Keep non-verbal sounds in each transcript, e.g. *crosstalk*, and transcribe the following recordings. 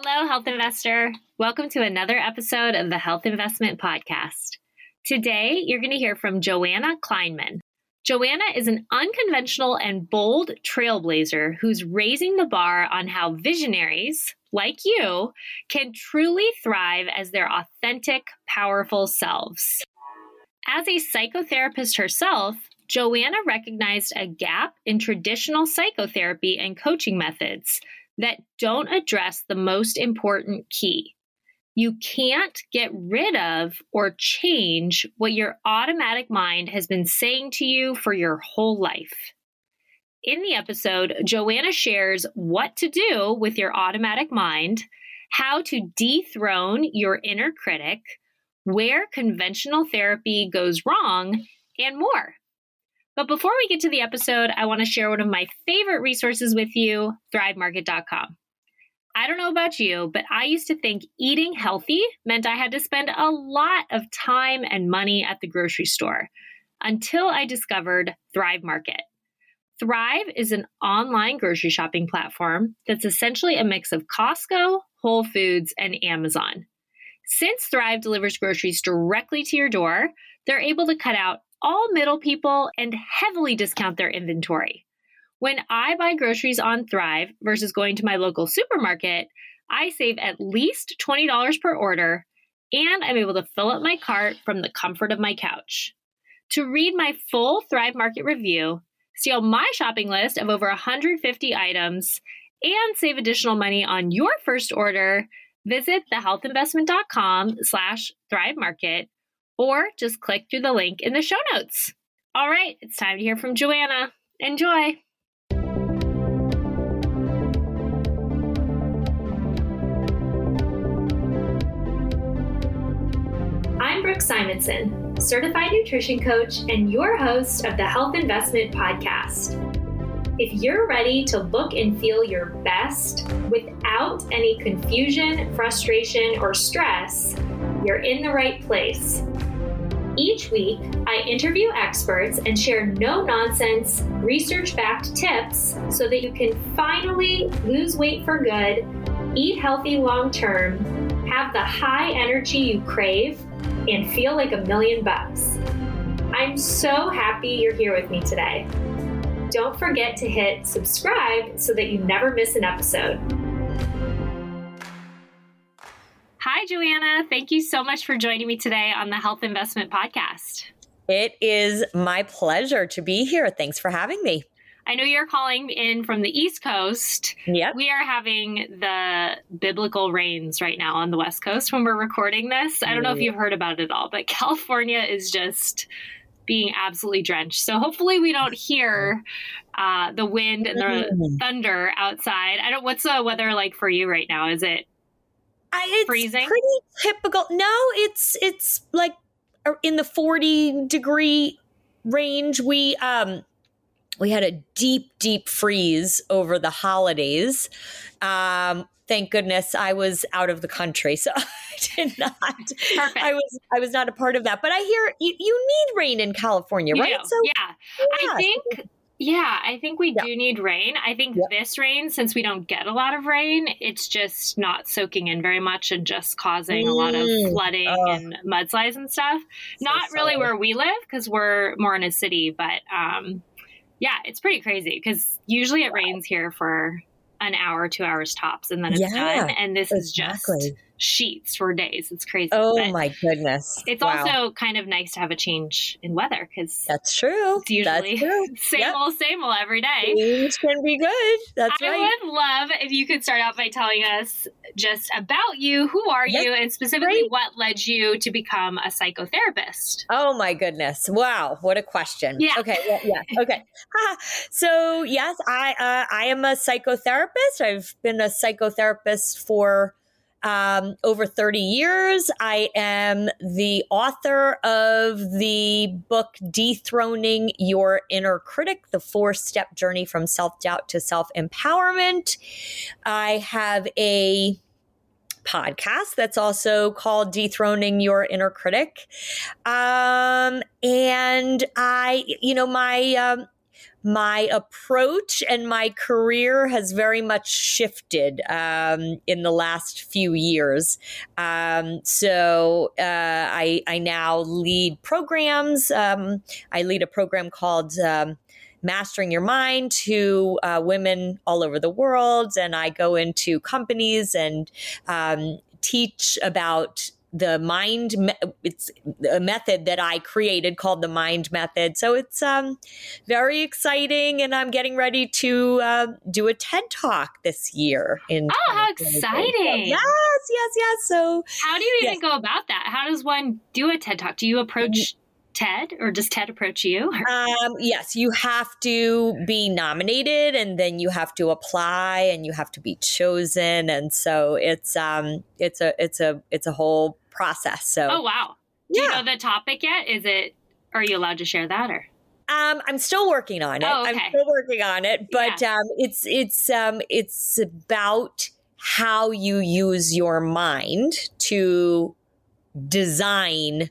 Hello, Health Investor. Welcome to another episode of the Health Investment Podcast. Today, you're going to hear from Joanna Kleinman. Joanna is an unconventional and bold trailblazer who's raising the bar on how visionaries, like you, can truly thrive as their authentic, powerful selves. As a psychotherapist herself, Joanna recognized a gap in traditional psychotherapy and coaching methods that don't address the most important key. You can't get rid of or change what your automatic mind has been saying to you for your whole life. In the episode, Joanna shares what to do with your automatic mind, how to dethrone your inner critic, where conventional therapy goes wrong, and more. But before we get to the episode, I want to share one of my favorite resources with you thrivemarket.com. I don't know about you, but I used to think eating healthy meant I had to spend a lot of time and money at the grocery store until I discovered Thrive Market. Thrive is an online grocery shopping platform that's essentially a mix of Costco, Whole Foods, and Amazon. Since Thrive delivers groceries directly to your door, they're able to cut out all middle people and heavily discount their inventory. When I buy groceries on Thrive versus going to my local supermarket, I save at least $20 per order and I'm able to fill up my cart from the comfort of my couch. To read my full Thrive Market review, see my shopping list of over 150 items, and save additional money on your first order, visit thehealthinvestment.com slash Thrive Market or just click through the link in the show notes. All right, it's time to hear from Joanna. Enjoy. I'm Brooke Simonson, certified nutrition coach and your host of the Health Investment Podcast. If you're ready to look and feel your best without any confusion, frustration, or stress, you're in the right place. Each week, I interview experts and share no nonsense, research backed tips so that you can finally lose weight for good, eat healthy long term, have the high energy you crave, and feel like a million bucks. I'm so happy you're here with me today. Don't forget to hit subscribe so that you never miss an episode. Hi, Joanna. Thank you so much for joining me today on the Health Investment Podcast. It is my pleasure to be here. Thanks for having me. I know you're calling in from the East Coast. Yep. We are having the biblical rains right now on the West Coast when we're recording this. I don't know if mm. you've heard about it at all, but California is just being absolutely drenched. So hopefully we don't hear uh, the wind and the mm. thunder outside. I don't. What's the weather like for you right now? Is it I, it's freezing? Pretty typical. No, it's it's like uh, in the forty degree range. We um we had a deep deep freeze over the holidays. Um, thank goodness I was out of the country, so *laughs* I did not. Perfect. I was I was not a part of that. But I hear you, you need rain in California, you right? Do. So yeah. yeah. I think yeah, I think we yeah. do need rain. I think this rain, since we don't get a lot of rain, it's just not soaking in very much and just causing mm. a lot of mm. flooding oh. and mudslides and stuff. So not really where we live because we're more in a city, but um, yeah, it's pretty crazy because usually it wow. rains here for an hour, two hours tops, and then it's yeah, done. And this exactly. is just sheets for days. It's crazy. Oh but my goodness! It's wow. also kind of nice to have a change in weather because that's true. It's usually true. *laughs* same yep. old, same old every day. Things can be good. That's I right. would love if you could start out by telling us just about you. Who are yep. you, and specifically Great. what led you to become a psychotherapist? Oh my goodness! Wow, what a question. Yeah. Okay. Yeah. yeah. Okay. *laughs* so yes, I uh, I am a psychotherapist. I've been a psychotherapist for um, over 30 years. I am the author of the book Dethroning Your Inner Critic The Four Step Journey from Self Doubt to Self Empowerment. I have a podcast that's also called Dethroning Your Inner Critic. Um, and I, you know, my, um, my approach and my career has very much shifted um, in the last few years. Um, so uh, I, I now lead programs. Um, I lead a program called um, Mastering Your Mind to uh, women all over the world. And I go into companies and um, teach about the mind it's a method that i created called the mind method so it's um, very exciting and i'm getting ready to uh, do a ted talk this year in oh how exciting yes yes yes so how do you even yes. go about that how does one do a ted talk do you approach TED or does TED approach you? *laughs* Um, yes, you have to be nominated and then you have to apply and you have to be chosen. And so it's um it's a it's a it's a whole process. So Oh wow. Do yeah. you know the topic yet? Is it are you allowed to share that or um, I'm still working on it. Oh, okay. I'm still working on it, but yeah. um, it's it's um, it's about how you use your mind to design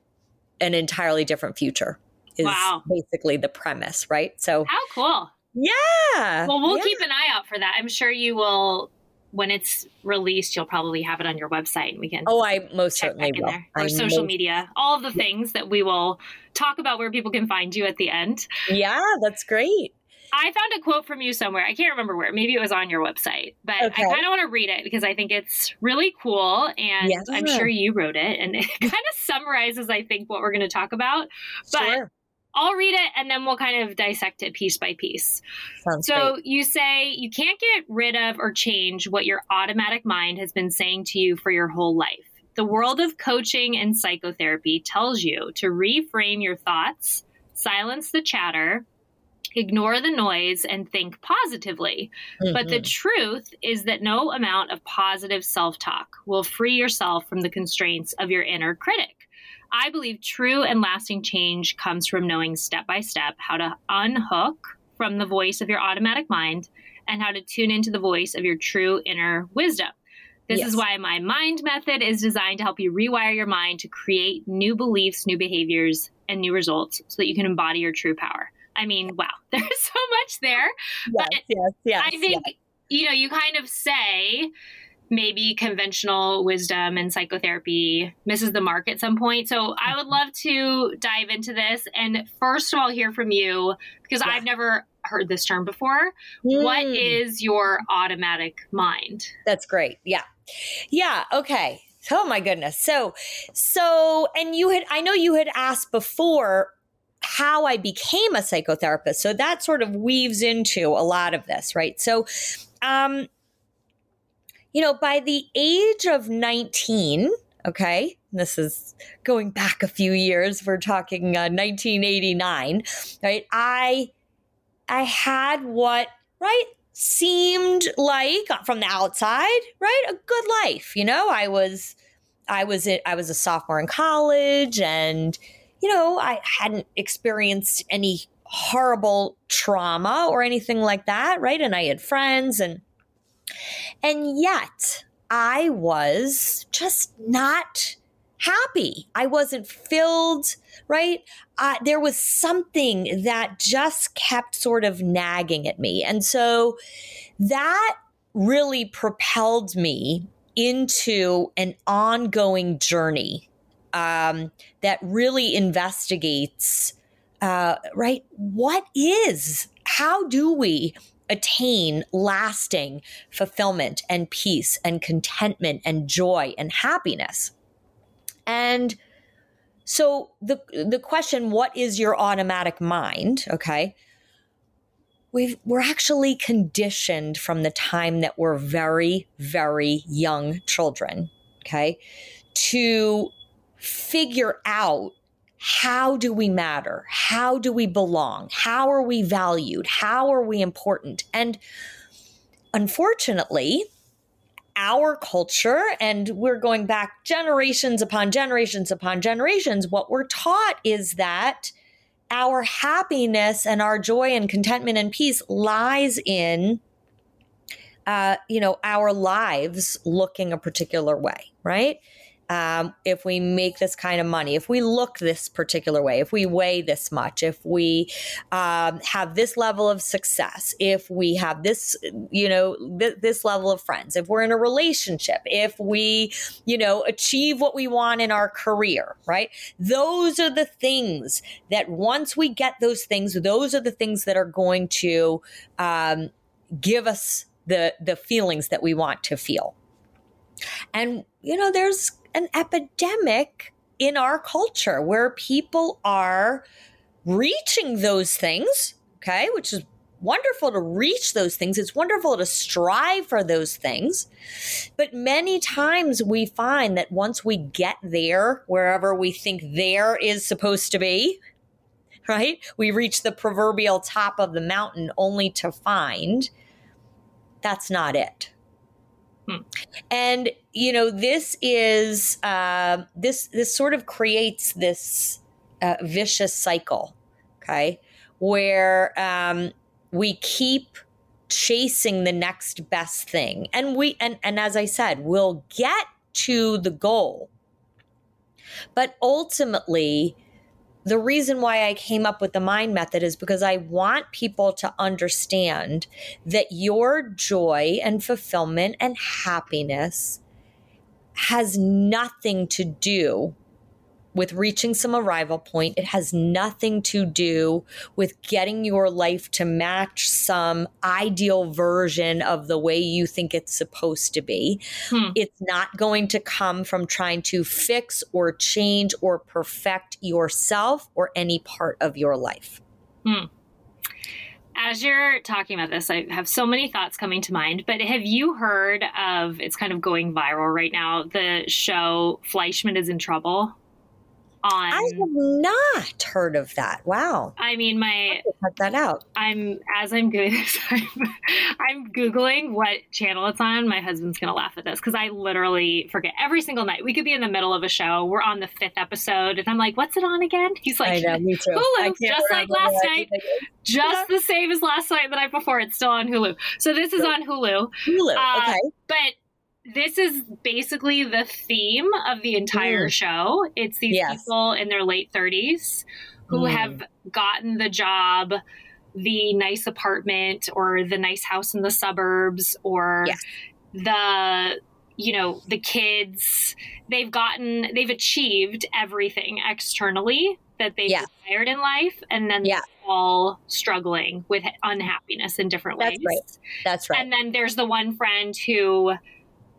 an entirely different future is wow. basically the premise, right? So how cool. Yeah. Well, we'll yeah. keep an eye out for that. I'm sure you will when it's released, you'll probably have it on your website and we can Oh, I most certainly will. There. Or I social most... media. All of the things that we will talk about where people can find you at the end. Yeah, that's great. I found a quote from you somewhere. I can't remember where. Maybe it was on your website, but okay. I kind of want to read it because I think it's really cool. And yeah. I'm sure you wrote it. And *laughs* it kind of summarizes, I think, what we're going to talk about. But sure. I'll read it and then we'll kind of dissect it piece by piece. Sounds so great. you say you can't get rid of or change what your automatic mind has been saying to you for your whole life. The world of coaching and psychotherapy tells you to reframe your thoughts, silence the chatter, ignore the noise and think positively. Mm-hmm. But the mm-hmm. truth is that no amount of positive self talk will free yourself from the constraints of your inner critic. I believe true and lasting change comes from knowing step by step how to unhook from the voice of your automatic mind and how to tune into the voice of your true inner wisdom. This yes. is why my mind method is designed to help you rewire your mind to create new beliefs, new behaviors, and new results so that you can embody your true power. I mean, wow, *laughs* there's so much there. Yes, but yes, yes. I think, yes. you know, you kind of say maybe conventional wisdom and psychotherapy misses the mark at some point. So I would love to dive into this and first of all hear from you because yeah. I've never heard this term before. Mm. What hmm. your automatic mind? That's great. Yeah. Yeah, okay. Oh my goodness. So so and you had I know you had asked before how I became a psychotherapist. So that sort of weaves into a lot of this, right? So, um, you know, by the age of 19, okay, this is going back a few years, we're talking uh, 1989, right? I, I had what, right? seemed like from the outside, right? A good life. You know, I was I was I was a sophomore in college and you know, I hadn't experienced any horrible trauma or anything like that, right? And I had friends and and yet I was just not happy. I wasn't filled, right? Uh, there was something that just kept sort of nagging at me. And so that really propelled me into an ongoing journey um, that really investigates, uh, right? What is, how do we attain lasting fulfillment and peace and contentment and joy and happiness? And so the the question, what is your automatic mind? Okay. We've, we're actually conditioned from the time that we're very, very young children, okay, to figure out how do we matter? How do we belong? How are we valued? How are we important? And unfortunately, our culture, and we're going back generations upon generations upon generations, what we're taught is that our happiness and our joy and contentment and peace lies in uh, you know our lives looking a particular way right um, if we make this kind of money, if we look this particular way, if we weigh this much, if we um, have this level of success, if we have this, you know, th- this level of friends, if we're in a relationship, if we, you know, achieve what we want in our career, right? Those are the things that once we get those things, those are the things that are going to um, give us the the feelings that we want to feel. And you know, there's an epidemic in our culture where people are reaching those things, okay, which is wonderful to reach those things. It's wonderful to strive for those things. But many times we find that once we get there, wherever we think there is supposed to be, right, we reach the proverbial top of the mountain only to find that's not it. Hmm. And you know, this is uh, this this sort of creates this uh, vicious cycle, okay, where um, we keep chasing the next best thing, and we and and as I said, we'll get to the goal, but ultimately the reason why I came up with the mind method is because I want people to understand that your joy and fulfillment and happiness has nothing to do with reaching some arrival point. It has nothing to do with getting your life to match some ideal version of the way you think it's supposed to be. Hmm. It's not going to come from trying to fix or change or perfect yourself or any part of your life. Hmm as you're talking about this, I have so many thoughts coming to mind. But have you heard of? It's kind of going viral right now. The show Fleishman is in Trouble on. I have not heard of that. Wow. I mean, my cut that out. I'm as I'm doing *laughs* this, I'm, I'm googling what channel it's on. My husband's gonna laugh at this because I literally forget every single night. We could be in the middle of a show. We're on the fifth episode, and I'm like, "What's it on again?" He's like, I know, me too. Hulu, just like last night, just the same as last night, the night before. It's still on Hulu. So this is on Hulu. Hulu. Uh, okay. But this is basically the theme of the entire mm. show. It's these yes. people in their late 30s who mm. have gotten the job, the nice apartment or the nice house in the suburbs or yes. the you know, the kids, they've gotten they've achieved everything externally that they've yeah. desired in life and then yeah. all struggling with unhappiness in different That's ways. Right. That's right. And then there's the one friend who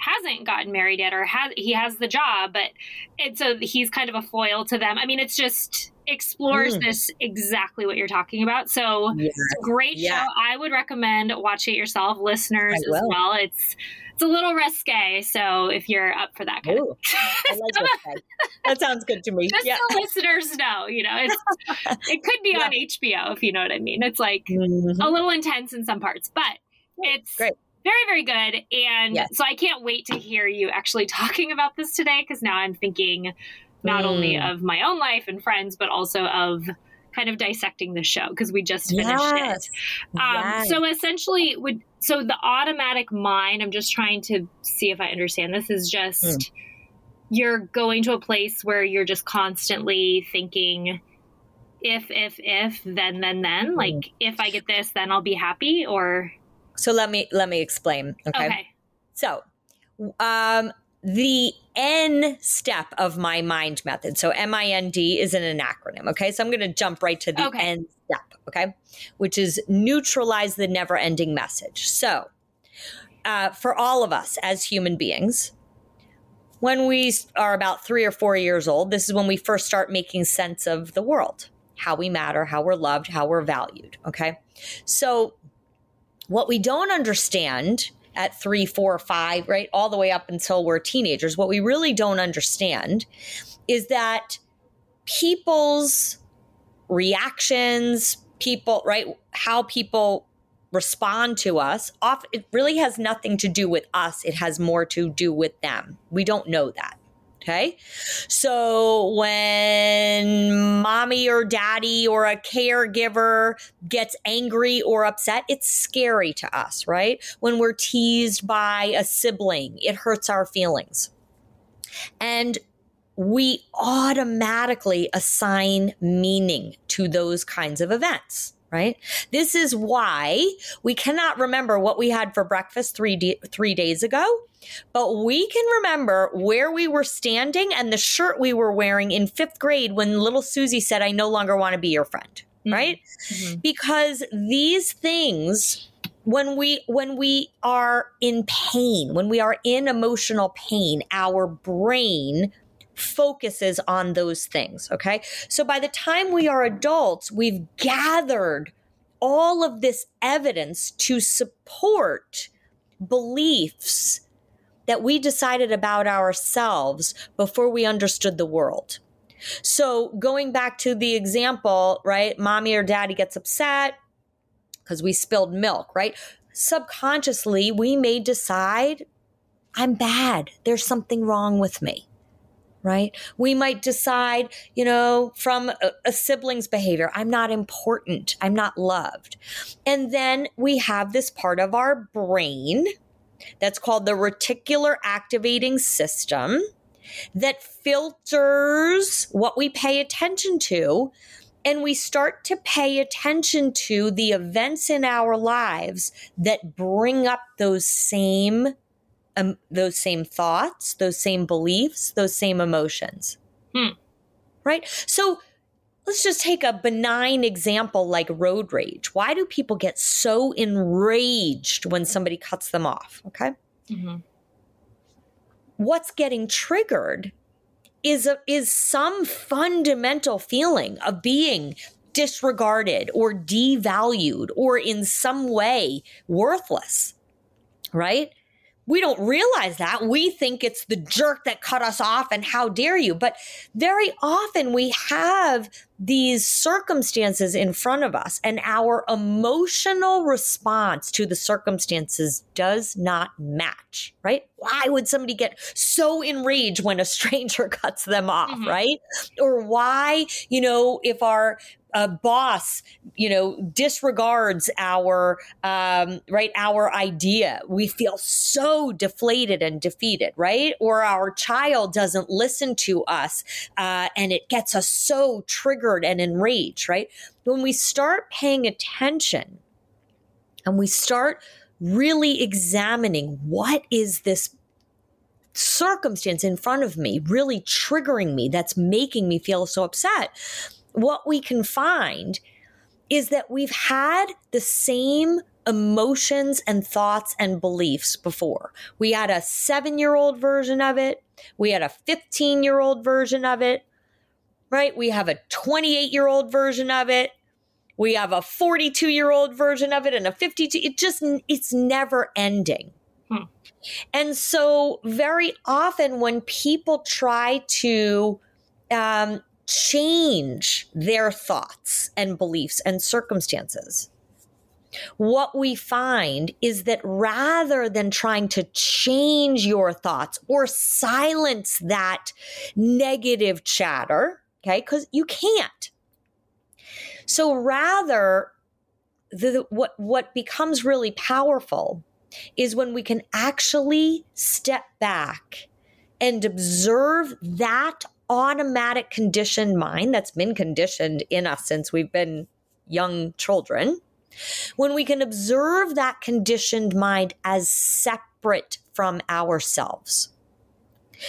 hasn't gotten married yet or has he has the job but it's a he's kind of a foil to them. I mean it's just explores mm. this exactly what you're talking about. So great yeah. show. I would recommend watching it yourself listeners as well. It's it's a little risque so if you're up for that kind Ooh, of like *laughs* that sounds good to me. Just yeah. so listeners know you know it's *laughs* it could be yeah. on hbo if you know what i mean. It's like mm-hmm. a little intense in some parts but it's great very, very good. And yes. so I can't wait to hear you actually *laughs* talking about this today because now I'm thinking not mm. only of my own life and friends, but also of kind of dissecting the show because we just finished yes. it. Um, yes. So essentially, would so the automatic mind. I'm just trying to see if I understand this. Is just mm. you're going to a place where you're just constantly thinking if if if then then then like mm. if i get this then i'll be happy or so let me let me explain. Okay. okay. So um the N step of my mind method. So M I N D is an acronym. Okay. So I'm going to jump right to the okay. N step. Okay. Which is neutralize the never ending message. So uh, for all of us as human beings, when we are about three or four years old, this is when we first start making sense of the world, how we matter, how we're loved, how we're valued. Okay. So what we don't understand at three, four, five, right, all the way up until we're teenagers, what we really don't understand is that people's reactions, people, right, how people respond to us off it really has nothing to do with us. It has more to do with them. We don't know that Okay. So when mommy or daddy or a caregiver gets angry or upset, it's scary to us, right? When we're teased by a sibling, it hurts our feelings. And we automatically assign meaning to those kinds of events right? This is why we cannot remember what we had for breakfast three, d- three days ago, but we can remember where we were standing and the shirt we were wearing in fifth grade when little Susie said, I no longer want to be your friend, mm-hmm. right? Mm-hmm. Because these things when we when we are in pain when we are in emotional pain our brain focuses on those things. Okay. So by the time we are adults, we've gathered all of this evidence to support beliefs that we decided about ourselves before we understood the world. So going back to the example, right? Mommy or daddy gets upset because we spilled milk, right? Subconsciously, we may decide, I'm bad. There's something wrong with me right? We might decide, you know, from a, a, sibling's behavior, I'm not important, I'm not loved. And then we have this part of our brain that's called the reticular activating system that filters what we pay attention to. And we start to pay attention to the events in our lives that bring up those same um, those same thoughts, those same beliefs, those same emotions. Hmm. Right? So let's just take a benign example like road rage. Why do people get so enraged when somebody cuts them off? Okay. Mm-hmm. What's getting triggered is a, is some fundamental feeling of being disregarded or devalued or in some way worthless, right? We don't realize that. We think it's the jerk that cut us off and how dare you. But very often we have these circumstances in front of us and our emotional response to the circumstances does not match, right? Why would somebody get so enraged when a *laughs* stranger cuts them off, mm-hmm. right? Or why, you know, if our a boss, you know, disregards our um, right our idea, we feel so deflated and defeated, right? Or our child doesn't listen to us, uh, and it gets us so triggered and enraged, right? When we start paying attention, and we start really examining what is this circumstance in front of me really triggering me that's making me feel so upset what we can find is that we've had the same emotions and thoughts and beliefs before. We had a seven year old version of it, we had a 15 year old version of it, right? We have a 28 year old version of it. We have a 42 year old version of it and a 52. It just, it's never ending. Hmm. And so, very often, when people try to um, change their thoughts and beliefs and circumstances. What we find is that rather than trying to change your thoughts or silence that negative chatter, okay, because you can't. So rather, the, what what becomes really powerful is when we can actually step back and observe that automatic conditioned mind that's been conditioned in us since we've been young children, when we can observe that conditioned mind as separate from ourselves.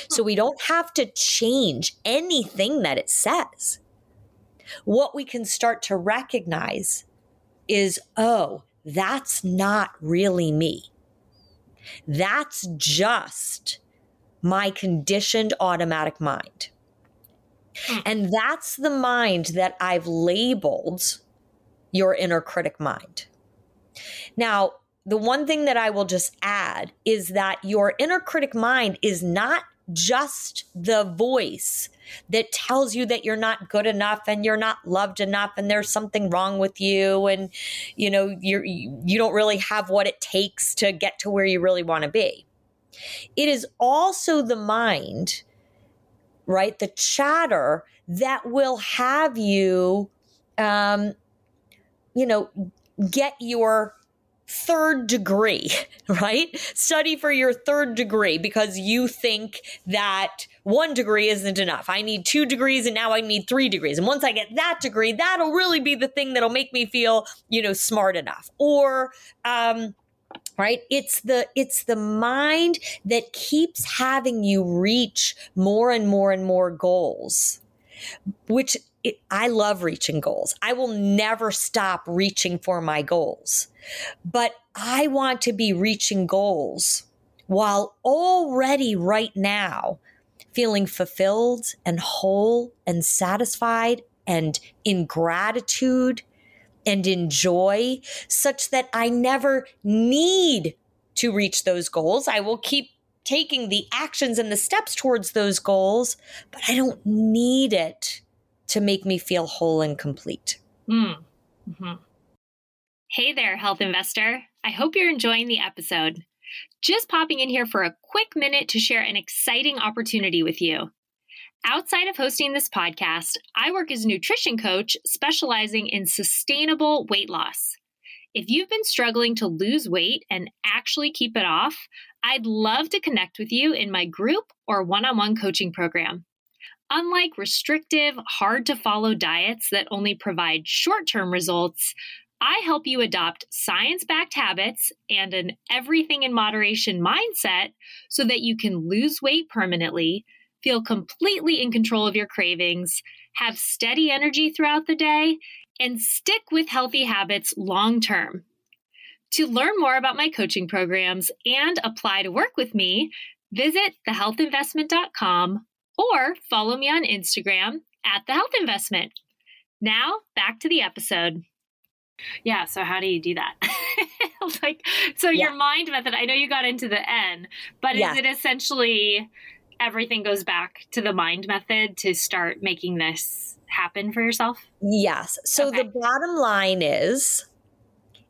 So we don't have to change anything that it says. What we can start to recognize is oh, that's not really me. That's just my conditioned automatic mind. Hmm. And that's the mind that I've labeled your inner critic mind. Now, the one thing that I will just add is that your inner critic mind is not just the voice that tells you that you're not good enough and you're not loved enough and there's something wrong with you and you know you're you don't really have what it takes to get to where you really want to be it is also the mind right? The chatter that will have you, um, you know, get your third degree, *laughs* right? Study for your third degree because you think that one degree isn't enough. I need two degrees and now I need three degrees. And once I get that degree, that'll really be the thing that'll make me feel, you know, smart enough. Or, um, right it's the it's the mind that keeps having you reach more and more and more goals which it, I love reaching goals. I will never stop reaching for my goals. But I want to be reaching goals while already right now feeling fulfilled and whole and satisfied and in gratitude and enjoy such that I never need to reach those goals. I will keep taking the actions and the steps towards those goals, but I don't need it to make me feel whole and complete. Mm. Mm-hmm. Hey there, health investor. I hope you're enjoying the episode. Just popping in here for a quick minute to share an exciting opportunity with you. Outside of hosting this podcast, I work as a nutrition coach specializing in sustainable weight loss. If you've been struggling to lose weight and actually keep it off, I'd love to connect with you in my group or one on one coaching program. Unlike restrictive, hard to follow diets that only provide short term results, I help you adopt science backed habits and an everything in moderation mindset so that you can lose weight permanently, feel completely in control of your cravings, have steady energy throughout the day, and stick with healthy habits long term. To learn more about my coaching programs and apply to work with me, visit thehealthinvestment.com or follow me on Instagram at the health investment. Now, back to the episode. Yeah, so how do you do that? *laughs* like so yeah. your mind method, I know you got into the N, but yeah. is it essentially everything goes back to the mind method to start making this happen for yourself? Yes. So okay. the bottom line is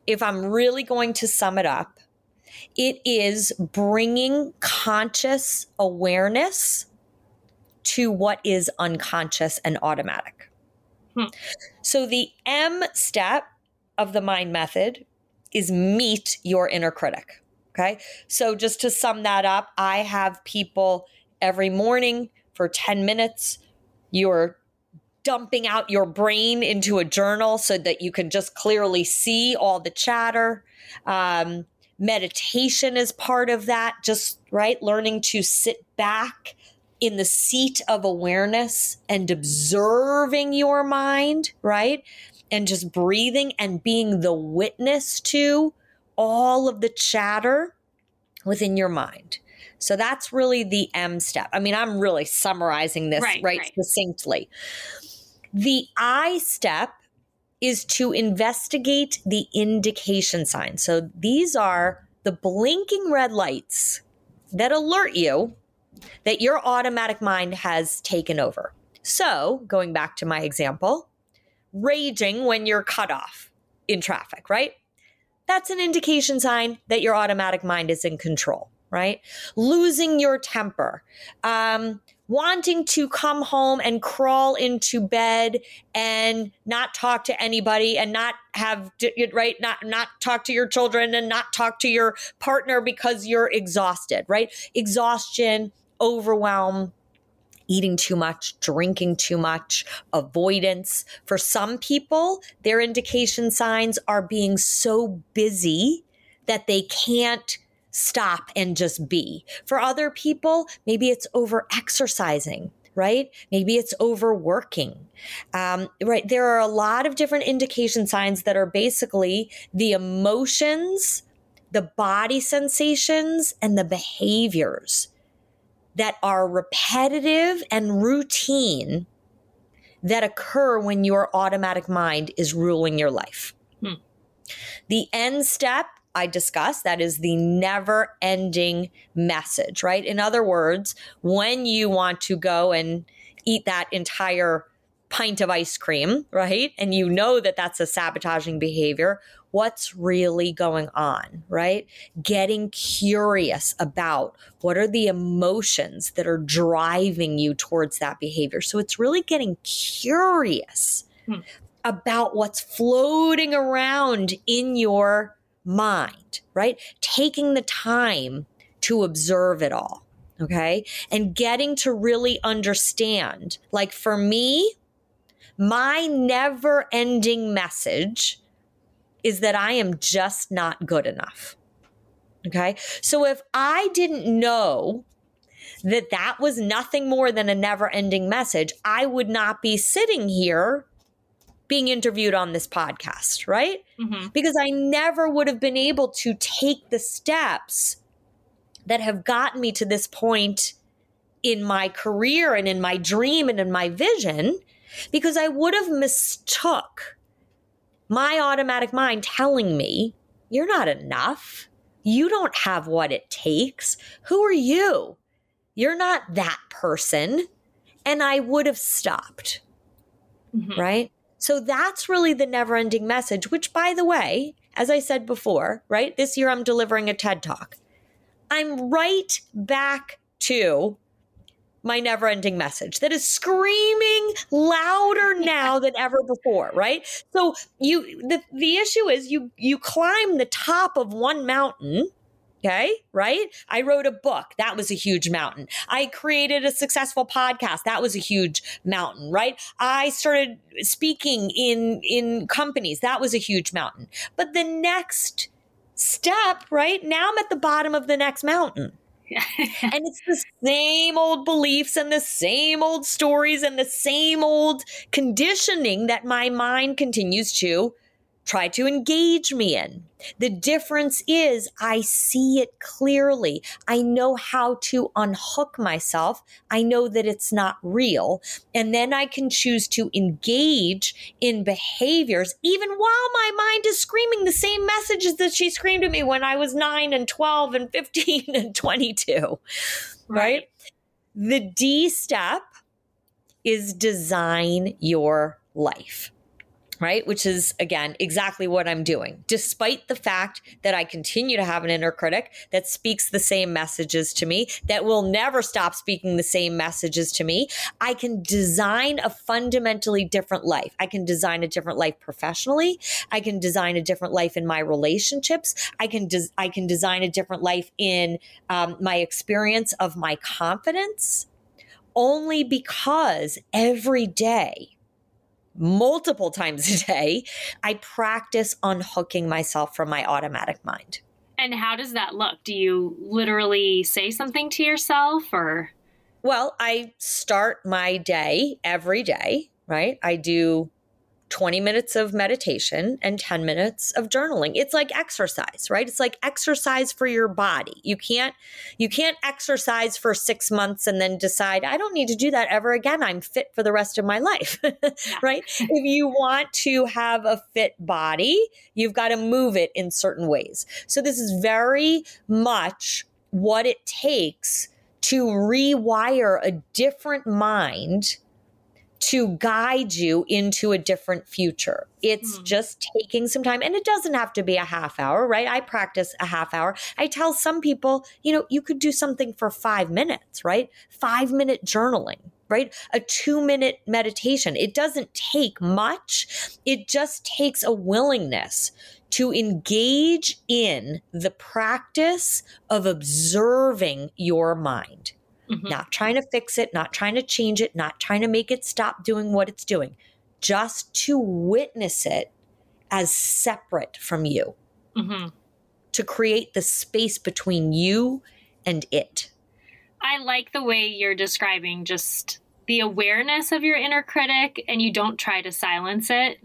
if I'm really going to sum it up, it is bringing conscious awareness to what is unconscious and automatic. Hmm. So the M step of the mind method is meet your inner critic. Okay. So just to sum that up, I have people every morning for 10 minutes. You're dumping out your brain into a journal so that you can just clearly see all the chatter. Um, meditation is part of that, just right, learning to sit back in the seat of awareness and observing your mind, right? And just breathing and being the witness to all of the chatter within your mind. So that's really the M step. I mean, I'm really summarizing this right, right, right. succinctly. The I step is to investigate the indication signs. So these are the blinking red lights that alert you that your automatic mind has taken over. So, going back to my example, raging when you're cut off in traffic, right? That's an indication sign that your automatic mind is in control, right? Losing your temper, um, wanting to come home and crawl into bed and not talk to anybody and not have right not not talk to your children and not talk to your partner because you're exhausted right exhaustion overwhelm eating too much, drinking too much, avoidance. For some people, their indication signs are being so busy that they can't stop and just be. For other people, maybe it's over exercising. Right? Maybe it's overworking. Um, right? There are a lot of different indication signs that are basically the emotions, the body sensations, and the behaviors that are repetitive and routine that occur when your automatic mind is ruling your life. Hmm. The end step I discussed, that is the never ending message, right? In other words, when you want to go and eat that entire pint of ice cream, right? And you know that that's a sabotaging behavior. What's really going on, right? Getting curious about what are the emotions that are driving you towards that behavior. So it's really getting curious hmm. about what's floating around in your mind, right? Taking the time to observe it all. Okay. And getting to really understand. Like for me, my never ending message is that I am just not good enough. Okay. So if I didn't know that that was nothing more than a never ending message, I would not be sitting here being interviewed on this podcast, right? Mm-hmm. Because I never would have been able to take the steps that have gotten me to this point in my career and in my dream and in my vision because I would have mistook my automatic mind telling me, you're not enough. You don't have what it takes. Who are you? You're not that person. And I would have stopped. Mm-hmm. Right. So that's really the never ending message, which, by the way, as I said before, right? This year I'm delivering a TED talk. I'm right back to my never ending message that is screaming louder *laughs* now than ever before right so you the, the issue is you you climb the top of one mountain Okay, right? I wrote a book. That was a huge mountain. I created a successful podcast. That was a huge mountain, right? I started speaking in in companies. That was a huge mountain. But the next step, right? Now I'm at the bottom of the next mountain. *laughs* and it's the same old beliefs and the same old stories and the same old conditioning that my mind continues to try to engage me in. The difference is I see it clearly. I know how to unhook myself. I know that it's not real. And then I can choose to engage in behaviors, even while my mind is screaming the same messages that she screamed at me when I was nine and 12 and 15 *laughs* and 22. Right. right? The D step is design your life right? Which is, again, exactly what I'm doing. Despite the fact that I continue to have an inner critic that speaks the same messages to me, that will never stop speaking the same messages to me, I can design a fundamentally different life. I can design a different life professionally. I can design a different life in my relationships. I can, des- I can design a different life in um, my experience of my confidence only because every day multiple times a day, I practice unhooking myself from my automatic mind. And how does that look? Do you literally say something to yourself or? Well, I start my day every day, right? I do 20 minutes of meditation and 10 minutes of journaling. It's like exercise, right? It's like exercise for your body. You can't you can't exercise for 6 months and then decide I don't need to do that ever again. I'm fit for the rest of my life. *laughs* right? if you want to have a fit body, you've got to move it in certain ways. So this is very much what it takes to rewire a different mind to guide you into a different future. It's mm. just taking some time and it doesn't have to be a half hour, right? I practice a half hour. I tell some people, you know, you could do something for five minutes, right? Five minute journaling, right? A two minute meditation. It doesn't take much. It just takes a willingness to engage in the practice of observing your mind mm-hmm. not trying to fix it, not trying to change it, not trying to make it stop doing what it's doing, just to witness it as separate from you, mm-hmm. to create the space between you and it. I like the way you're describing just the awareness of your inner critic and you don't try to silence it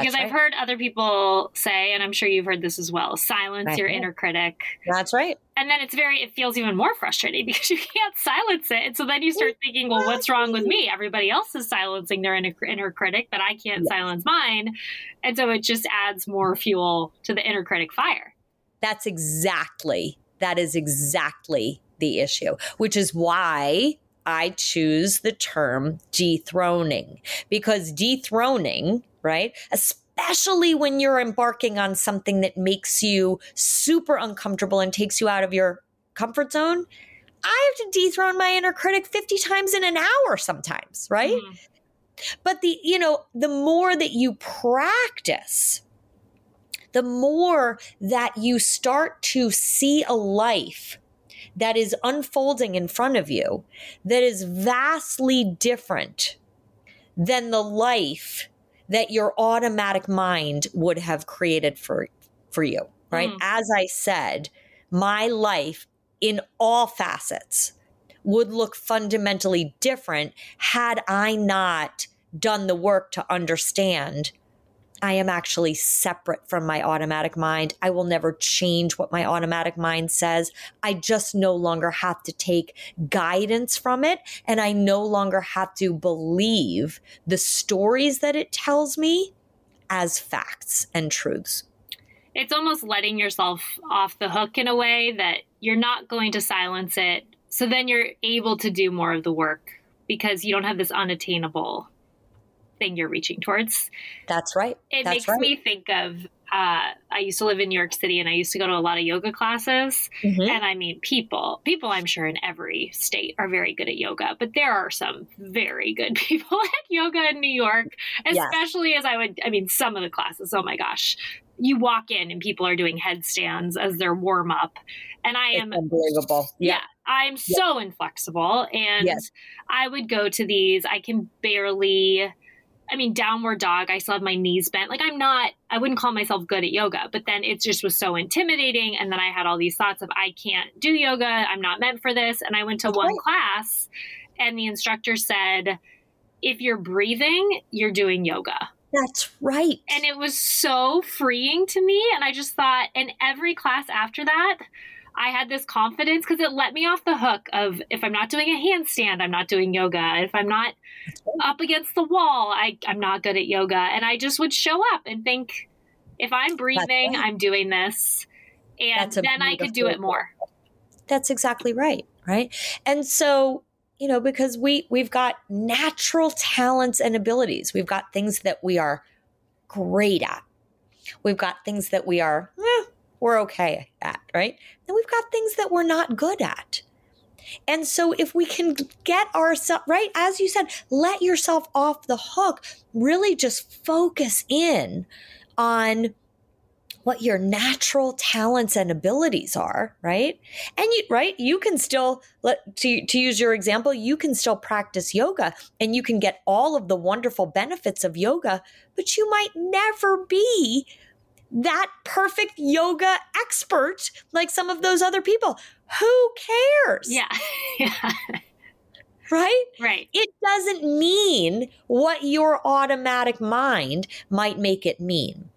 because right. I've heard other people say, and I'm sure you've heard this as well silence right. your inner critic. That's right. And then it's very, it feels even more frustrating *laughs* because you can't silence it. And so then you start *laughs* thinking, well, what's wrong with me? Everybody else is silencing their inner, inner critic, but I can't yes. silence mine. And so it just adds more fuel to the inner critic fire. That's exactly, that is exactly the issue, which is why I choose the term dethroning because dethroning right? Especially when you're embarking on something that makes you super uncomfortable and takes you out of your comfort zone. I have to dethrone my inner critic 50 times in an hour sometimes, right? Mm. But the, you know, the more that you practice the more that you start to see a life that is unfolding in front of you that is vastly different than the life that your automatic mind would have created for for you right mm. as i said my life in all facets would look fundamentally different had i not done the work to understand I am actually separate from my automatic mind. I will never change what my automatic mind says. I just no longer have to take guidance from it. And I no longer have to believe the stories that it tells me as facts and truths. It's almost letting yourself off the hook in a way that you're not going to silence it. So then you're able to do more of the work because you don't have this unattainable thing you're reaching towards. That's right. It That's makes right. me think of uh, I used to live in New York City and I used to go to a lot of yoga classes. Mm-hmm. And I mean, people, people I'm sure in every state are very good at yoga, but there are some very good *laughs* people at yoga in New York, especially yes. as I would, I mean, some of the classes, oh my gosh, you walk in and people are doing headstands as their warm up. And I am it's unbelievable. Yeah. yeah I'm yeah. so inflexible. And yes. I would go to these, I can barely I mean, downward dog, I still have my knees bent. Like, I'm not, I wouldn't call myself good at yoga, but then it just was so intimidating. And then I had all these thoughts of, I can't do yoga. I'm not meant for this. And I went to one class, and the instructor said, if you're breathing, you're doing yoga. That's right. And it was so freeing to me. And I just thought, in every class after that, I had this confidence because it let me off the hook of if I'm not doing a handstand, I'm not doing yoga. If I'm not up against the wall, I, I'm not good at yoga. And I just would show up and think, if I'm breathing, right. I'm doing this. And then I could do it more. That's exactly right. Right. And so, you know, because we we've got natural talents and abilities. We've got things that we are great at. We've got things that we are eh, we're okay at, right? Then we've got things that we're not good at. And so if we can get ourselves, right, as you said, let yourself off the hook, really just focus in on what your natural talents and abilities are, right? And you right, you can still let to to use your example, you can still practice yoga and you can get all of the wonderful benefits of yoga, but you might never be that perfect yoga expert like some of those other people. Who cares? Yeah. *laughs* yeah. Right? Right. It doesn't mean what your automatic mind might make it mean.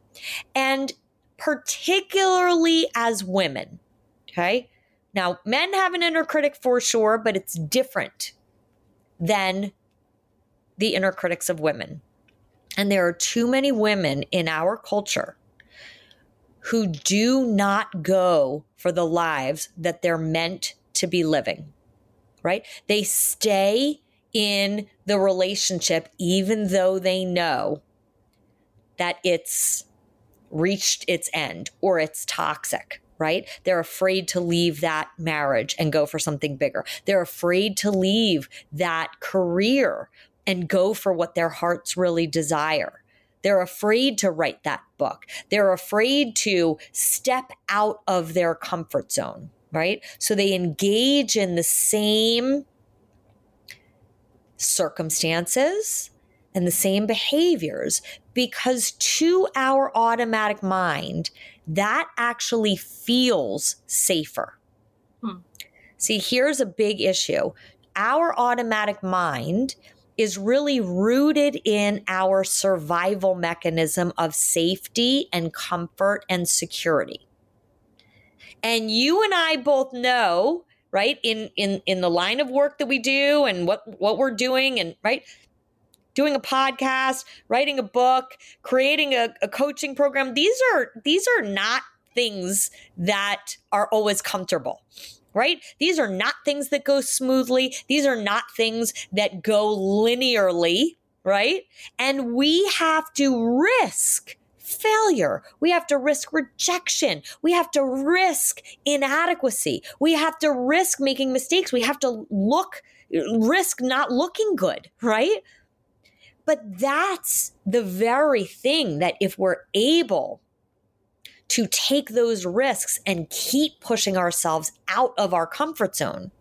And particularly as women, okay? Now, men have an inner critic for sure, but it's different than the inner critics of women. And there are too many women in our culture who do not go for the lives that they're meant to be living, right? They stay in the relationship even though they know that it's reached its end or it's toxic, right? They're afraid to leave that marriage and go for something bigger. They're afraid to leave that career and go for what their hearts really desire. They're afraid to write that book. They're afraid to step out of their comfort zone, right? So they engage in the same circumstances and the same behaviors because to our automatic mind, that actually feels safer. Hmm. See, here's a big issue. Our automatic mind is really rooted in our survival mechanism of safety and comfort and security. And you and I both know, right, in in in the line of work that we do and what what we're doing and right doing a podcast, writing a book, creating a, a coaching program, these are these are not things that are always comfortable right? These are not things that go smoothly. These are not things that go linearly, right? And we have to risk failure. We have to risk rejection. We have to risk inadequacy. We have to risk making mistakes. We have to look, risk not looking good, right? But that's the very thing that if we're able to take those risks and keep pushing ourselves out of our comfort zone.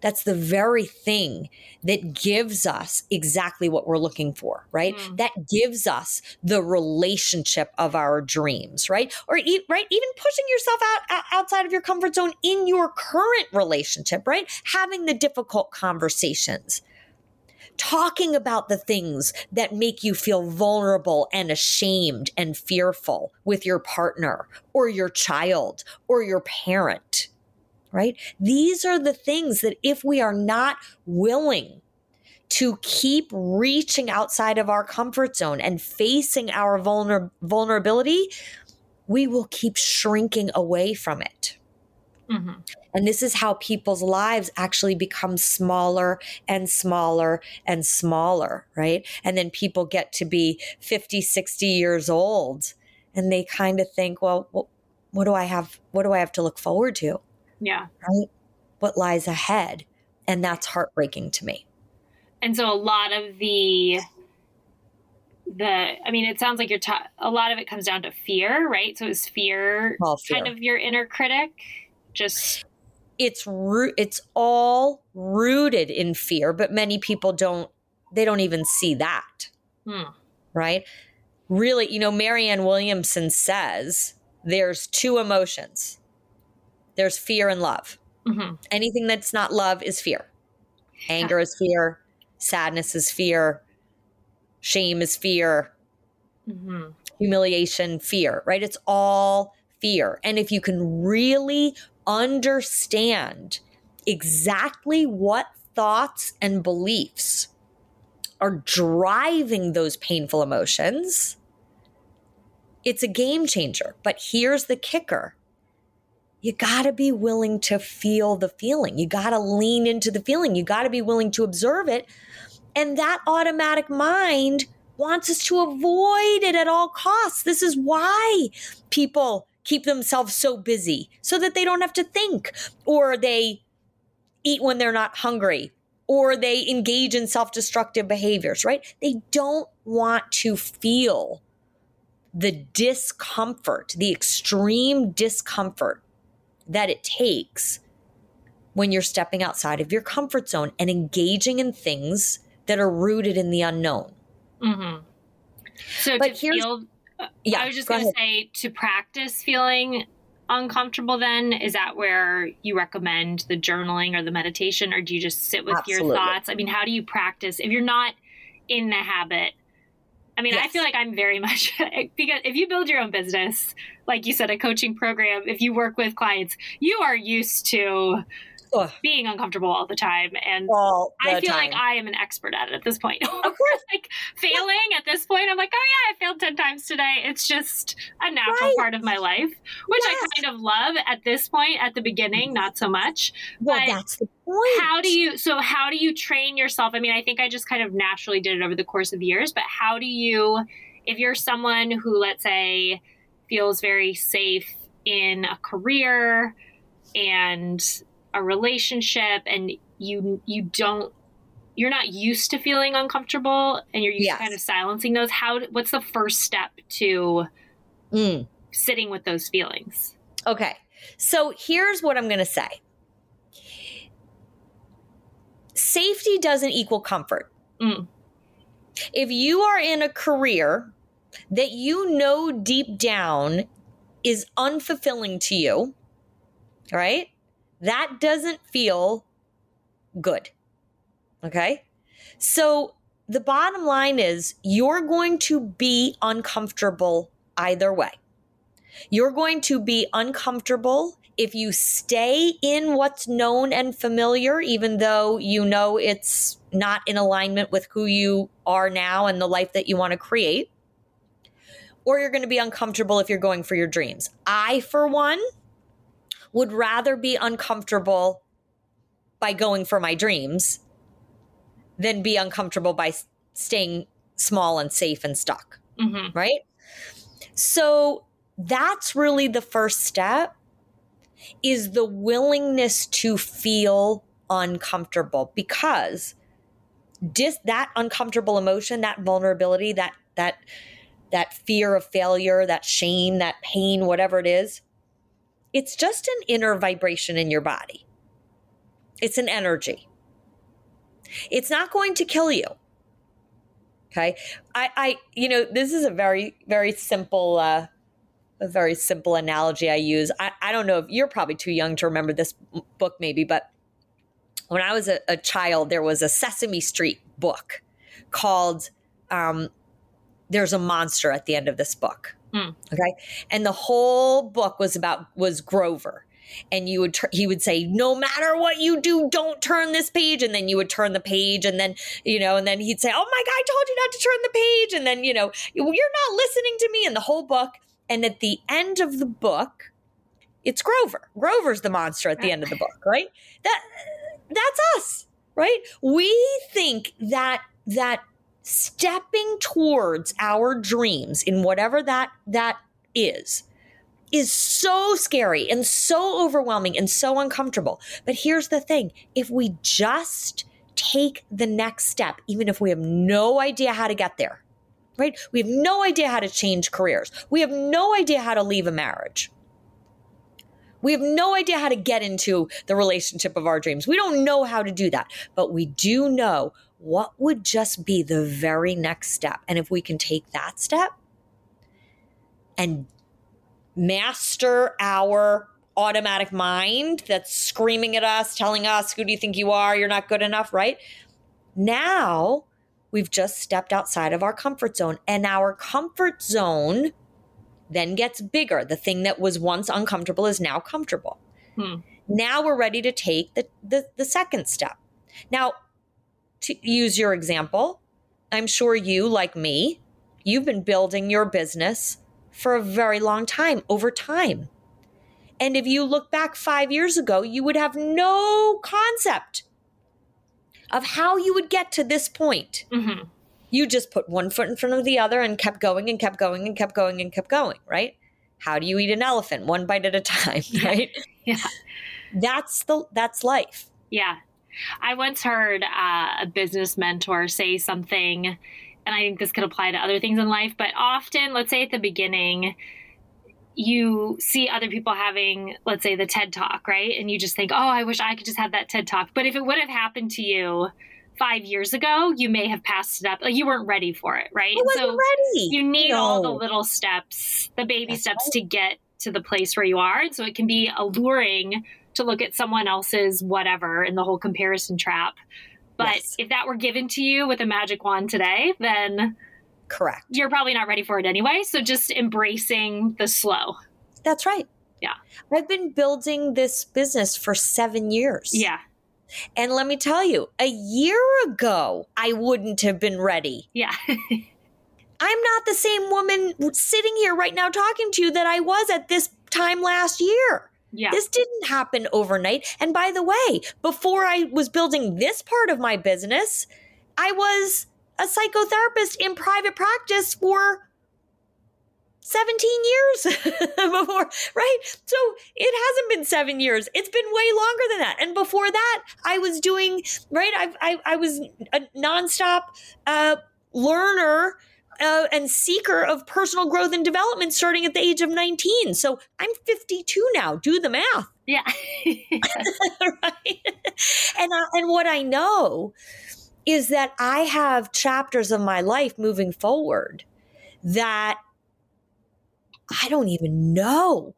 That's the very thing that gives us exactly what we're looking for, right? Mm. That gives us the relationship of our dreams, right? Or right, even pushing yourself out outside of your comfort zone in your current relationship, right? Having the difficult conversations talking about the things that make you feel vulnerable and ashamed and fearful with your partner or your child or your parent right? These are the things that if we are not willing to keep reaching outside of our comfort zone and facing our vulner- vulnerability, we will keep shrinking away from it. Mm-hmm. And this is how people's lives actually become smaller and smaller and smaller, right? And then people get to be 50, 60 years old and they kind of think, well, what do I have? What do I have to look forward to? Yeah. Right? What lies ahead. And that's heartbreaking to me. And so a lot of the the I mean it sounds like you're ta- a lot of it comes down to fear, right? So is fear, fear. kind of your inner critic? Just it's root it's all rooted in fear, but many people don't they don't even see that. Hmm. Right? Really, you know, Marianne Williamson says there's two emotions there's fear and love. Mm-hmm. Anything that's not love is fear. Anger is fear. Sadness is fear. Shame is fear. Mm-hmm. Humiliation, fear, right? It's all fear. And if you can really understand exactly what thoughts and beliefs are driving those painful emotions, it's a game changer. But here's the kicker you got to be willing to feel the feeling. You got to lean into the feeling. You got to be willing to observe it. And that automatic mind wants us to avoid it at all costs. This is why people keep themselves so busy so that they don't have to think or they eat when they're not hungry or they engage in self destructive behaviors, right? They don't want to feel the discomfort, the extreme discomfort that it takes when you're stepping outside of your comfort zone and engaging in things that are rooted in the unknown. Mm-hmm. So but to feel, yeah, I was just going to say to practice feeling uncomfortable. Then is that where you recommend the journaling or the meditation, or do you just sit with Absolutely. your thoughts? I mean, how do you practice if you're not in the habit I mean, yes. I feel like I'm very *laughs* much because if you build your own business, like you said, a coaching program, if you work with clients, you are used to Ugh. being uncomfortable all the time. And I feel time. like I am an expert at it at this point. *laughs* Of course. like failing yeah. at this point, I'm like, oh yeah, I failed 10 times today. It's just a natural right. part of my life, which yes. I kind of love at this point. At the beginning, not so much. Well, but that's the point. How do you, so how do you train yourself? I mean, I think I just kind of naturally did it over the course of years, but how do you, if you're someone who, let's say, feels very safe in a career and a relationship and you you don't you're not used to feeling uncomfortable and you're used yes. to kind of silencing those how what's the first step to mm. sitting with those feelings okay so here's what i'm going to say safety doesn't equal comfort mm. if you are in a career that you know deep down is unfulfilling to you right that doesn't feel good. Okay. So the bottom line is you're going to be uncomfortable either way. You're going to be uncomfortable if you stay in what's known and familiar, even though you know it's not in alignment with who you are now and the life that you want to create. Or you're going to be uncomfortable if you're going for your dreams. I, for one, would rather be uncomfortable by going for my dreams than be uncomfortable by staying small and safe and stuck. Mm-hmm. Right. So that's really the first step is the willingness to feel uncomfortable because dis- that uncomfortable emotion, that vulnerability, that, that, that fear of failure, that shame, that pain, whatever it is, it's just an inner vibration in your body. It's an energy. It's not going to kill you. Okay. I, I, you know, this is a very, very simple, uh, a very simple analogy I use. I, I don't know if you're probably too young to remember this book, maybe, but when I was a, a child, there was a Sesame Street book called um, There's a Monster at the end of this book. Mm. Okay. And the whole book was about, was Grover. And you would he would say no matter what you do don't turn this page. And then you would turn the page and then you know and then he'd say oh my god i told you not to turn the page. And then you know you're not listening to me. In the whole book and at the end of the book it's grover. Grover's the monster at the end of the book right? That that's us right? We think that that stepping towards our dreams in whatever that that is is so scary and so overwhelming and so uncomfortable. But here's the thing if we just take the next step, even if we have no idea how to get there, right? We have no idea how to change careers, we have no idea how to leave a marriage. We have no idea how to get into the relationship of our dreams. We don't know how to do that, but we do know what would just be the very next step. And if we can take that step and master our automatic mind that's screaming at us, telling us, who do you think you are? You're not good enough, right? Now we've just stepped outside of our comfort zone, and our comfort zone then gets bigger. The thing that was once uncomfortable is now comfortable. Hmm. Now we're ready to take the, the, the second step. Now, to use your example, I'm sure you, like me, you've been building your business for a very long time, over time. And if you look back five years ago, you would have no concept of how you would get to this point. Mm-hmm. You just put one foot in front of the other and kept going and kept going and kept going and kept going, right? How do you eat an elephant? One bite at a time, *laughs* right? yeah. That's the that's life. Yeah. I once heard uh, a business mentor say something and I think this could apply to other things in life, but often, let's say at the beginning, you see other people having, let's say, the TED Talk, right? And you just think, oh, I wish I could just have that TED Talk. But if it would have happened to you five years ago, you may have passed it up. Like you weren't ready for it, right? I wasn't so ready. You need no. all the little steps, the baby That's steps right. to get to the place where you are. And so it can be alluring to look at someone else's whatever in the whole comparison trap. But yes. if that were given to you with a magic wand today, then correct. You're probably not ready for it anyway. So just embracing the slow. That's right. Yeah. I've been building this business for seven years. Yeah. And let me tell you, a year ago, I wouldn't have been ready. Yeah. *laughs* I'm not the same woman sitting here right now talking to you that I was at this time last year. Yeah. This didn't happen overnight. And by the way, before I was building this part of my business, I was a psychotherapist in private practice for 17 years *laughs* before, right? So it hasn't been seven years. It's been way longer than that. And before that, I was doing, right? I, I, I was a nonstop uh, learner uh, and seeker of personal growth and development starting at the age of 19. So I'm 52 now. Do the math. *laughs* Yeah. *laughs* right. And, uh, and what I know is that I have chapters of my life moving forward that I don't even know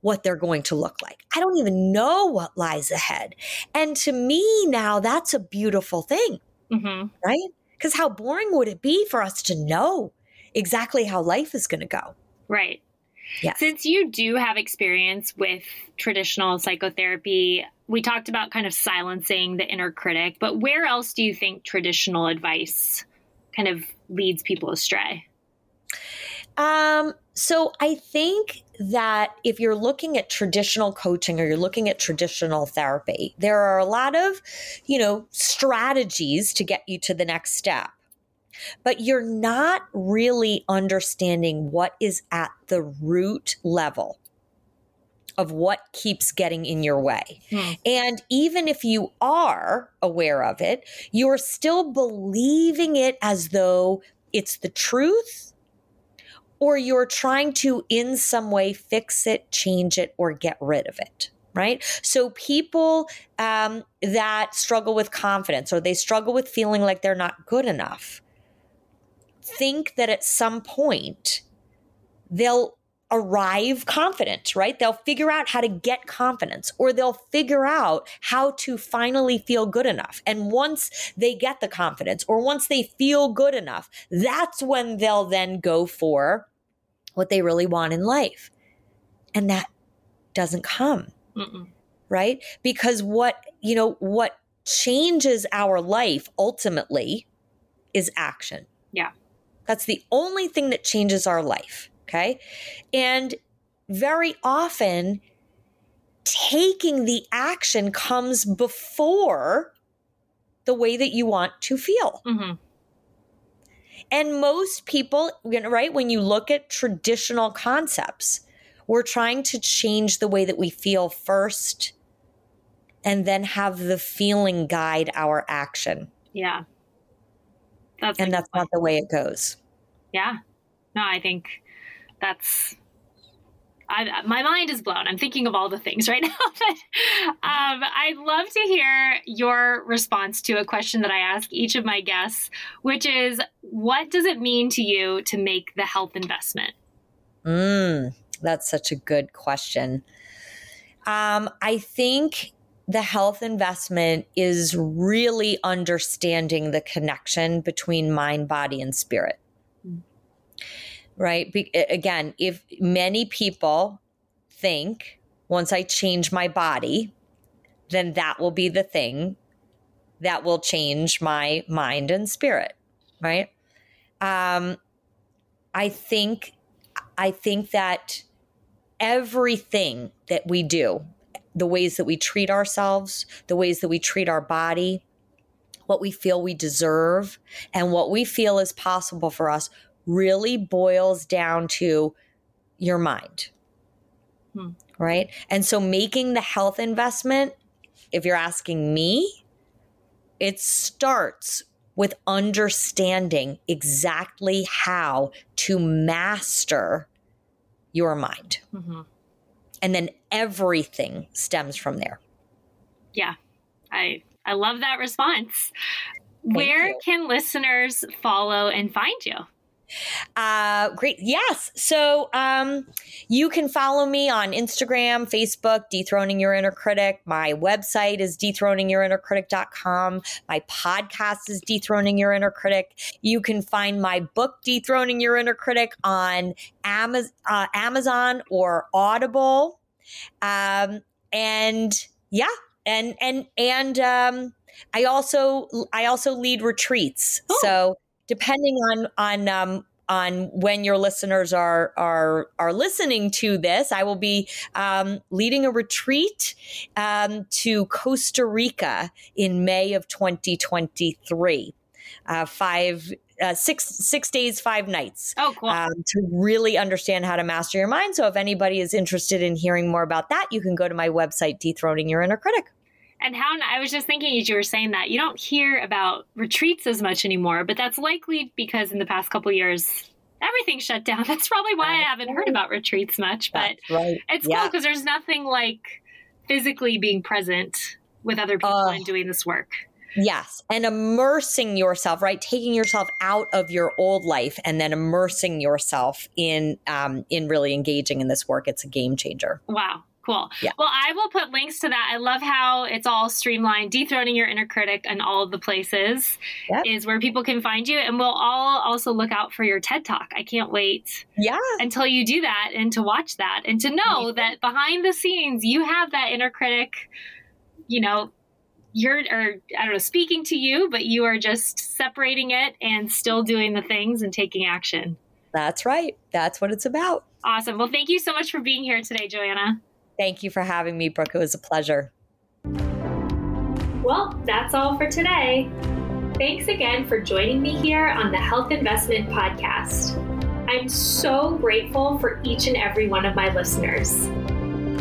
what they're going to look like. I don't even know what lies ahead. And to me now, that's a beautiful thing. Mm-hmm. Right? Because how boring would it be for us to know exactly how life is going to go? Right. Yeah. Since you do have experience with traditional psychotherapy, we talked about kind of silencing the inner critic, but where else do you think traditional advice kind of leads people astray? Um, so I think that if you're looking at traditional coaching or you're looking at traditional therapy, there are a lot of, you know, strategies to get you to the next step. But you're not really understanding what is at the root level of what keeps getting in your way. Hmm. And even if you are aware of it, you're still believing it as though it's the truth or you're trying to, in some way, fix it, change it, or get rid of it. Right. So people um, that struggle with confidence or they struggle with feeling like they're not good enough think that at some point they'll arrive confident, right? They'll figure out how to get confidence or they'll figure out how to finally feel good enough. And once they get the confidence or once they feel good enough, that's when they'll then go for what they really want in life. And that doesn't come. Mm-mm. Right? Because what, you know, what changes our life ultimately is action. Yeah. That's the only thing that changes our life. Okay. And very often, taking the action comes before the way that you want to feel. Mm-hmm. And most people, right, when you look at traditional concepts, we're trying to change the way that we feel first and then have the feeling guide our action. Yeah. That's and that's not the way it goes. Yeah. No, I think that's I, my mind is blown. I'm thinking of all the things *laughs* right now. but um, I'd love to hear your response to a question that I ask each of my guests, which is what does it mean to you to make the health investment? Mm, that's such a good question. Um, I think the health investment is really understanding the connection between mind, body, and spirit right? Be- again, if many people think once I change my body, then that will be the thing that will change my mind and spirit, right? Um, I think I think that everything that we do, the ways that we treat ourselves, the ways that we treat our body, what we feel we deserve, and what we feel is possible for us really boils down to your mind. Hmm. Right. And so making the health investment, if you're asking me, it starts with understanding exactly how to master your mind. Mm-hmm. And then everything stems from there. Yeah. I I love that response. Thank Where you. can listeners follow and find you? Uh, great. Yes. So um, you can follow me on Instagram, Facebook, Dethroning Your Inner Critic. My website is dethroningyourinnercritic.com. My podcast is Dethroning Your Inner Critic. You can find my book, Dethroning Your Inner Critic, on Amazon, uh, Amazon or Audible. Um, and yeah, and and and um, I also I also lead retreats. Oh. So depending on on um, on when your listeners are are are listening to this, I will be um, leading a retreat um, to Costa Rica in May of 2023. Uh, five uh, six six days, five nights. Oh, cool! Um, to really understand how to master your mind. So, if anybody is interested in hearing more about that, you can go to my website, Dethroning Your Inner Critic. And how I was just thinking as you were saying that you don't hear about retreats as much anymore, but that's likely because in the past couple years everything shut down. *laughs* That's probably why I haven't heard about retreats much. But right. it's yeah. cool because there's nothing like physically being present with other people uh, and doing this work. Yes. And immersing yourself, right? Taking yourself out of your old life and then immersing yourself in um, in really engaging in this work. It's a game changer. Wow. Cool. Yeah. Well, I will put links to that. I love how it's all streamlined. Dethroning your inner critic and all of the places yep. is where people can find you. And we'll all also look out for your TED Talk. I can't wait. Yeah. Until you do that and to watch that and to know that behind the scenes you have that inner critic, you know, you're or I don't know, speaking to you, but you are just separating it and still doing the things and taking action. That's right. That's what it's about. Awesome. Well, thank you so much for being here today, Joanna. Thank you for having me, Brooke. It was a pleasure. Well, that's all for today. Thanks again for joining me here on the Health Investment Podcast. I'm so grateful for each and every one of my listeners.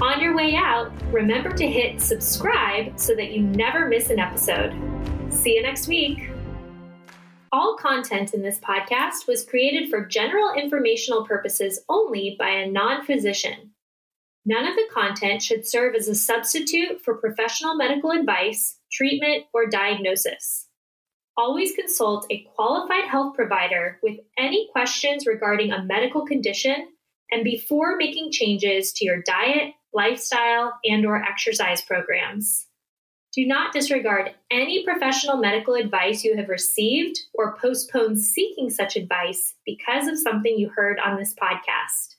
On your way out, remember to hit subscribe so that you never miss an episode. See you next week. All content in this podcast was created for general informational purposes only by a non physician. None of the content should serve as a substitute for professional medical advice, treatment, or diagnosis. Always consult a qualified health provider with any questions regarding a medical condition and before making changes to your diet, lifestyle, and or exercise programs. Do not disregard any professional medical advice you have received or postpone seeking such advice because of something you heard on this podcast.